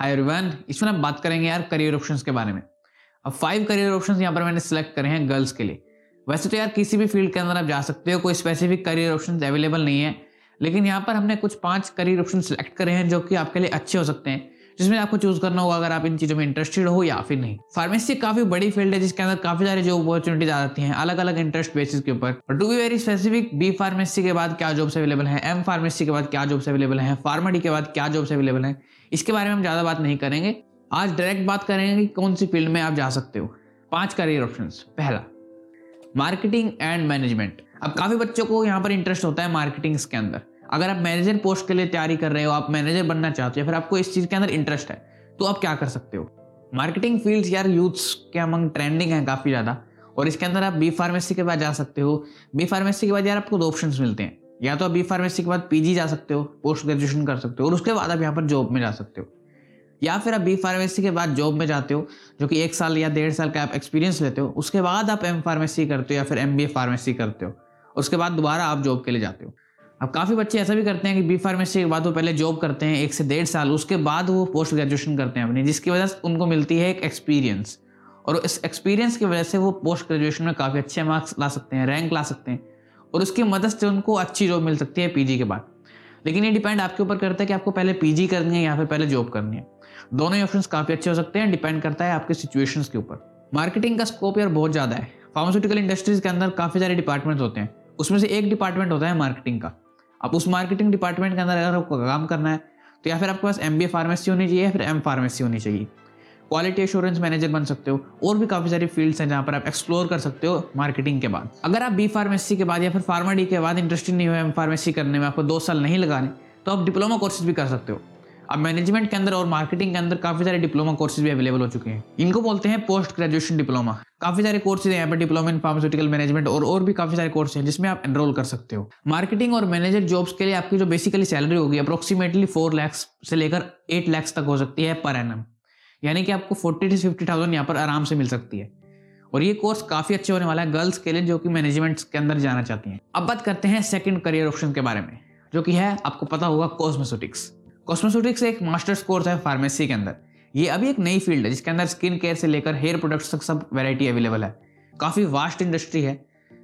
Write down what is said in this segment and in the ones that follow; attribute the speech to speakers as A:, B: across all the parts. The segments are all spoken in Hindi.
A: हाय एवरीवन इसमें हम बात करेंगे यार करियर ऑप्शंस के बारे में। अब फाइव करियर ऑप्शंस यहाँ पर मैंने सिलेक्ट करे हैं गर्ल्स के लिए। वैसे तो यार किसी भी फ़ील्ड के अंदर आप जा सकते हो, कोई स्पेसिफिक करियर ऑप्शन अवेलेबल नहीं है। लेकिन यहाँ पर हमने कुछ पाँच करियर ऑप्शन सिलेक्ट करे हैं जो कि आपके लिए अच्छे हो सकते हैं, जिसमें आपको चूज़ करना होगा अगर आप इन चीज़ों में इंटरेस्टेड हो या फिर नहीं। फार्मेसी काफ़ी बड़ी फ़ील्ड है, जिसके अंदर काफ़ी सारी जॉब अपॉर्चुनिटीज़ आ जाती हैं अलग अलग इंटरेस्ट बेसिस के ऊपर। To be very specific B pharmacy के बाद क्या जॉब्स अवेलेबल है एम फार्मेसी के बाद क्या जॉब्स अवेलेबल है फार्मेडी के बाद क्या जॉब्स अवेलेबल है इसके बारे में हम ज़्यादा बात नहीं करेंगे। आज डायरेक्ट बात करेंगे कि कौन सी फ़ील्ड में आप जा सकते हो। पाँच करियर ऑप्शन पहला मार्केटिंग एंड मैनेजमेंट अब काफ़ी बच्चों को यहाँ पर इंटरेस्ट होता है मार्केटिंग के अंदर। अगर आप मैनेजर पोस्ट के लिए तैयारी कर रहे हो, आप मैनेजर बनना चाहते हो, फिर आपको इस चीज़ के अंदर इंटरेस्ट है तो आप क्या कर सकते हो? मार्केटिंग फ़ील्ड यार यूथ्स के अमंग ट्रेंडिंग है काफ़ी ज़्यादा। और इसके अंदर आप बी फार्मेसी के बाद जा सकते हो। बी फार्मेसी के बाद यार आपको दो ऑप्शन मिलते हैं। या तो आप बी फार्मेसी के बाद पीजी जा सकते हो पोस्ट ग्रेजुएशन कर सकते हो, और उसके बाद आप यहाँ पर जॉब में जा सकते हो। या फिर आप बी फार्मेसी के बाद जॉब में जाते हो, जो कि एक साल या डेढ़ साल का आप एक्सपीरियंस लेते हो, उसके बाद आप एम फार्मेसी करते हो या फिर एम बी ए फार्मेसी करते हो, उसके बाद दोबारा आप जॉब के लिए जाते हो। अब काफ़ी बच्चे ऐसा भी करते हैं कि बी फार्मेसी के बाद वो पहले जॉब करते हैं एक से डेढ़ साल, उसके बाद वो पोस्ट ग्रेजुएशन करते हैं अपनी, जिसकी वजह से उनको मिलती है एक एक्सपीरियंस और इस एक्सपीरियंस की वजह से वो पोस्ट ग्रेजुएशन में काफ़ी अच्छे मार्क्स ला सकते हैं रैंक ला सकते हैं। और उसकी मदद से उनको अच्छी जॉब मिल सकती है पीजी के बाद। लेकिन ये डिपेंड आपके ऊपर करता है कि आपको पहले पीजी करनी है या फिर पहले जॉब करनी है। दोनों ही ऑप्शन काफ़ी अच्छे हो सकते हैं डिपेंड करता है आपके सिचुएशंस के ऊपर। मार्केटिंग का स्कोप यार बहुत ज़्यादा है। फार्मास्यूटिकल इंडस्ट्रीज़ के अंदर काफ़ी सारे डिपार्टमेंट्स होते हैं। उसमें से एक डिपार्टमेंट होता है मार्केटिंग का। अब उस मार्केटिंग डिपार्टमेंट के अंदर अगर आपको काम करना है तो या फिर आपके पास एम बी फार्मेसी होनी चाहिए या फिर एम फार्मेसी होनी चाहिए। क्वालिटी एश्योरेंस मैनेजर बन सकते हो। और भी काफ़ी सारी फील्ड्स हैं जहाँ पर आप एक्सप्लोर कर सकते हो मार्केटिंग के बाद। अगर आप बी फार्मेसी के बाद या फिर फार्मा डी के बाद इंटरेस्टेड नहीं हो एम फार्मेसी करने में, आपको दो साल नहीं लगाने तो आप डिप्लोमा कोर्सेज भी कर सकते हो। अब मैनेजमेंट के अंदर और मार्केटिंग के अंदर काफ़ी सारे डिप्लोमा कोर्सेज भी अवेलेबल हो चुके हैं। इनको बोलते हैं पोस्ट ग्रेजुएशन डिप्लोमा काफ़ी सारे कोर्सेज हैं यहाँ पर डिप्लोमा इन फार्मास्यूटिकल मैनेजमेंट और और भी काफ़ी सारे कोर्स हैं जिसमें आप एनरोल कर सकते हो। मार्केटिंग और मैनेजर जॉब्स के लिए आपकी जो बेसिकली सैलरी होगी अप्रोक्सीमेटली फोर लैक्स से लेकर एट लैक्स तक हो सकती है पर एन यानी कि आपको फोर्टी टू फिफ्टी थाउज़ेंड यहाँ पर आराम से मिल सकती है। और ये कोर्स काफ़ी अच्छे होने वाला है गर्ल्स के लिए, जो कि मैनेजमेंट के अंदर जाना चाहती हैं। अब बात करते हैं सेकंड करियर ऑप्शन के बारे में, जो कि है, आपको पता होगा कॉस्मेसोटिक्स कॉस्मेटिक्स एक मास्टर्स कोर्स है फार्मेसी के अंदर। ये अभी एक नई फ़ील्ड है, जिसके अंदर स्किन केयर से लेकर हेयर प्रोडक्ट्स तक सब वैरायटी अवेलेबल है। काफ़ी वास्ट इंडस्ट्री है।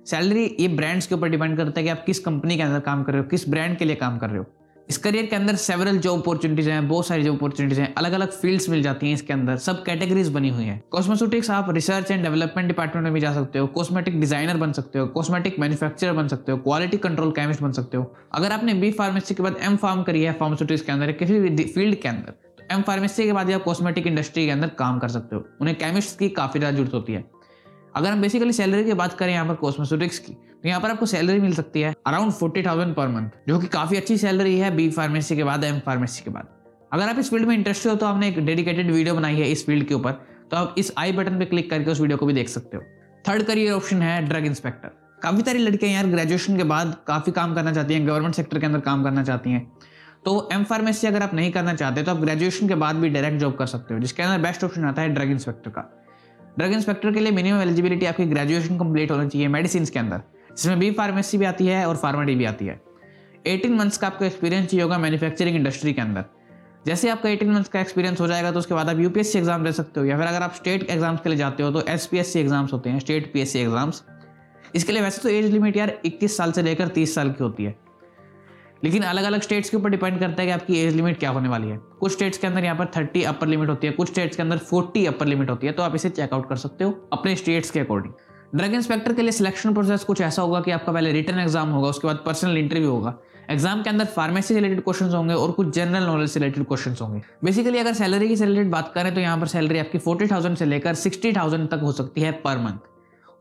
A: सैलरी ये ब्रांड्स के ऊपर डिपेंड करता है कि आप किस कंपनी के अंदर काम कर रहे हो, किस ब्रांड के लिए काम कर रहे हो। इस करियर के अंदर सेवरल जॉब अपॉर्चुनिटीज़ हैं, बहुत सारी जॉब अपॉर्चुनिटीज़ हैं अलग अलग फील्ड्स मिल जाती हैं इसके अंदर, सब कैटेगरीज बनी हुई हैं। कॉस्मेटिक्स आप रिसर्च एंड डेवलपमेंट डिपार्टमेंट में भी जा सकते हो कॉस्मेटिक डिज़ाइनर बन सकते हो कॉस्मेटिक मैन्युफैक्चरर बन सकते हो क्वालिटी कंट्रोल केमिस्ट बन सकते हो। अगर आपने बी फार्मेसी के बाद एम फार्म करी है फार्मास्यूटिक्स के अंदर, किसी भी फ़ील्ड के अंदर एम फार्मेसी के बाद आप कॉस्मेटिक इंडस्ट्री के अंदर काम कर सकते हो। उन्हें केमिस्ट की काफ़ी ज़्यादा ज़रूरत होती है। अगर हम बेसिकली सैलरी की बात करें यहाँ पर कॉस्मेटिक्स की तो यहाँ पर आपको सैलरी मिल सकती है around forty thousand per month जो कि काफ़ी अच्छी सैलरी है बी फार्मेसी के बाद एम फार्मेसी के बाद। अगर आप इस फ़ील्ड में इंटरेस्टेड हो तो आपने एक डेडिकेटेड वीडियो बनाई है इस फ़ील्ड के ऊपर तो आप इस आई बटन पर क्लिक करके उस वीडियो को भी देख सकते हो। थर्ड करियर ऑप्शन है ड्रग इंस्पेक्टर काफ़ी सारी लड़कियाँ यार ग्रेजुएशन के बाद काफ़ी काम करना चाहती हैं गवर्नमेंट सेक्टर के अंदर काम करना चाहती हैं। तो एम फार्मेसी अगर आप नहीं करना चाहते तो आप ग्रेजुएशन के बाद भी डायरेक्ट जॉब कर सकते हो, जिसके अंदर बेस्ट ऑप्शन आता है ड्रग इंस्पेक्टर का। ड्रग इंस्पेक्टर के लिए मिनिमम एलिजिबिलिटी आपकी ग्रेजुएशन कंप्लीट होना चाहिए मेडिसिन के अंदर। जिसमें बी फार्मेसी भी आती है और फार्मा डी भी आती है। 18 मंथ्स का आपका एक्सपीरियंस चाहिए होगा मैन्युफैक्चरिंग इंडस्ट्री के अंदर। जैसे आपका 18 मंथ्स का एक्सपीरियंस हो जाएगा तो उसके बाद आप यूपीएससी एग्ज़ाम दे सकते हो, या फिर अगर आप स्टेट एग्ज़ाम्स के लिए जाते हो तो एसपीएससी एग्ज़ाम्स होते हैं स्टेट पीएससी एग्ज़ाम्स इसके लिए वैसे तो एज लिमिट यार 21 साल से लेकर 30 साल की होती है। लेकिन अलग अलग स्टेट्स के ऊपर डिपेंड करता है कि आपकी एज लिमिट क्या होने वाली है। कुछ स्टेट्स के अंदर यहाँ पर थर्टी अपर लिमिट होती है, कुछ स्टेट्स के अंदर फोर्टी अपर लिमिट होती है तो आप इसे चेकआउट कर सकते हो अपने स्टेट्स के अकॉर्डिंग ड्रग इंस्पेक्टर के लिए सिलेक्शन प्रोसेस कुछ ऐसा होगा कि आपका पहले रिटर्न एग्ज़ाम होगा, उसके बाद पर्सनल इंटरव्यू होगा। एग्ज़ाम के अंदर फार्मेसी रिलेटेड क्वेश्चन होंगे और कुछ जनरल नॉलेज से रिलेटेड क्वेश्चन होंगे। बेसिकली अगर सैलरी की रिलेटेड बात करें तो यहाँ पर सैलरी आपकी फोर्टी से लेकर सिक्सटी थाउज़ेंड तक हो सकती है पर मंथ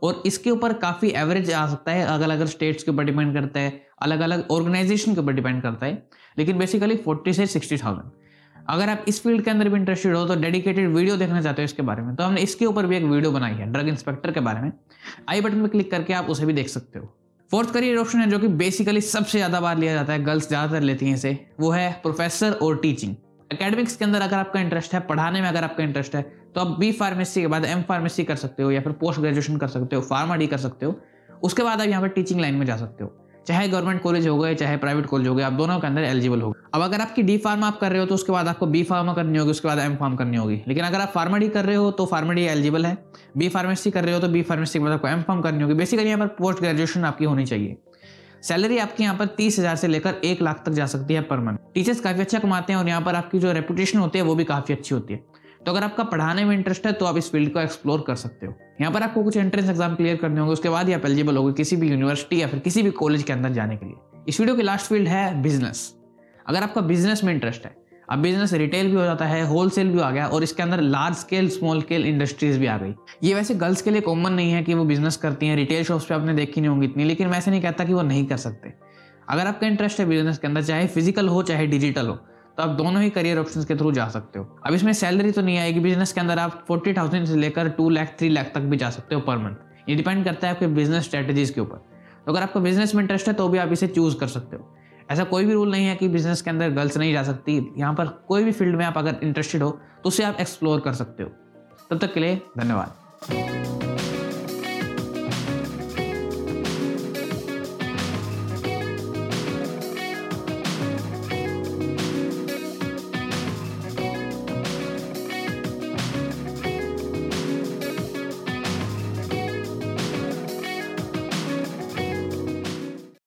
A: और इसके ऊपर काफ़ी एवरेज आ सकता है अलग अलग स्टेट्स के ऊपर डिपेंड करता है अलग अलग ऑर्गेनाइजेशन के ऊपर डिपेंड करता है, लेकिन बेसिकली फोर्टी से सिक्सटी थाउज़ेंड अगर आप इस फ़ील्ड के अंदर भी इंटरेस्टेड हो तो डेडिकेटेड वीडियो देखना चाहते हो इसके बारे में तो हमने इसके ऊपर भी एक वीडियो बनाई है ड्रग इंस्पेक्टर के बारे में। आई बटन में क्लिक करके आप उसे भी देख सकते हो। फोर्थ करियर ऑप्शन है जो कि बेसिकली सबसे ज़्यादा बार लिया जाता है गर्ल्स ज़्यादातर लेती हैं इसे, वो है प्रोफेसर और टीचिंग एकेडमिक्स के अंदर अगर आपका इंटरेस्ट है, पढ़ाने में अगर आपका इंटरेस्ट है तो आप बी फार्मेसी के बाद एम फार्मेसी कर सकते हो या फिर पोस्ट ग्रेजुएशन कर सकते हो फार्मा डी कर सकते हो। उसके बाद आप यहाँ पर टीचिंग लाइन में जा सकते हो। चाहे गवर्नमेंट कॉलेज हो गए, चाहे प्राइवेट कॉलेज हो गए, आप दोनों के अंदर एलिजिबल हो अब अगर आपकी डी फार्मा आप कर रहे हो तो उसके बाद आपको बी फार्मा करनी होगी, उसके बाद एम फार्म करनी होगी। लेकिन अगर आप फार्मा डी कर रहे हो तो फार्मा डी एलिजिबल है। बी फार्मेसी कर रहे हो तो बी फार्मेसी के बाद आपको एम फार्म करनी होगी। बेसिकली यहाँ पर पोस्ट ग्रेजुएशन आपकी होनी चाहिए। सैलरी आपके यहाँ पर तीस हज़ार से लेकर एक लाख तक जा सकती है पर मंथ। टीचर्स काफ़ी अच्छा कमाते हैं और यहाँ पर आपकी जो रेपुटेशन होती है, वो भी काफ़ी अच्छी होती है। तो अगर आपका पढ़ाने में इंटरेस्ट है तो आप इस फ़ील्ड को एक्सप्लोर कर सकते हो। यहाँ पर आपको कुछ एंट्रेंस एग्ज़ाम क्लियर करने होंगे, उसके बाद ही आप एलिजिबल होगे किसी भी यूनिवर्सिटी या फिर किसी भी कॉलेज के अंदर जाने के लिए। इस वीडियो की लास्ट फ़ील्ड है बिज़नेस अगर आपका बिज़नेस में इंटरेस्ट है अब बिज़नेस रिटेल भी हो जाता है होलसेल भी आ गया और इसके अंदर large scale small scale industries भी आ गई। ये वैसे गर्ल्स के लिए कॉमन नहीं है कि वो बिज़नेस करती हैं रिटेल शॉप्स पे आपने देखी नहीं होंगी इतनी, लेकिन ऐसे नहीं कहता कि वो नहीं कर सकते। अगर आपका इंटरेस्ट है बिज़नेस के अंदर, चाहे फ़िज़िकल हो, चाहे डिजिटल हो तो आप दोनों ही करियर ऑप्शन के थ्रू जा सकते हो। अब इसमें सैलरी तो नहीं आएगी बिज़नेस के अंदर आप फोर्टी थाउज़ेंड से लेकर टू लाख थ्री लाख तक भी जा सकते हो पर मंथ ये डिपेंड करता है आपके बिज़नेस स्ट्रेटेजीज के ऊपर। तो अगर आपको बिज़नेस में इंटरेस्ट है तो भी आप इसे चूज़ कर सकते हो। ऐसा कोई भी रूल नहीं है कि बिज़नेस के अंदर गर्ल्स नहीं जा सकती। यहाँ पर कोई भी फ़ील्ड में आप अगर इंटरेस्टेड हो तो उसे आप एक्सप्लोर कर सकते हो। तब तक के लिए धन्यवाद।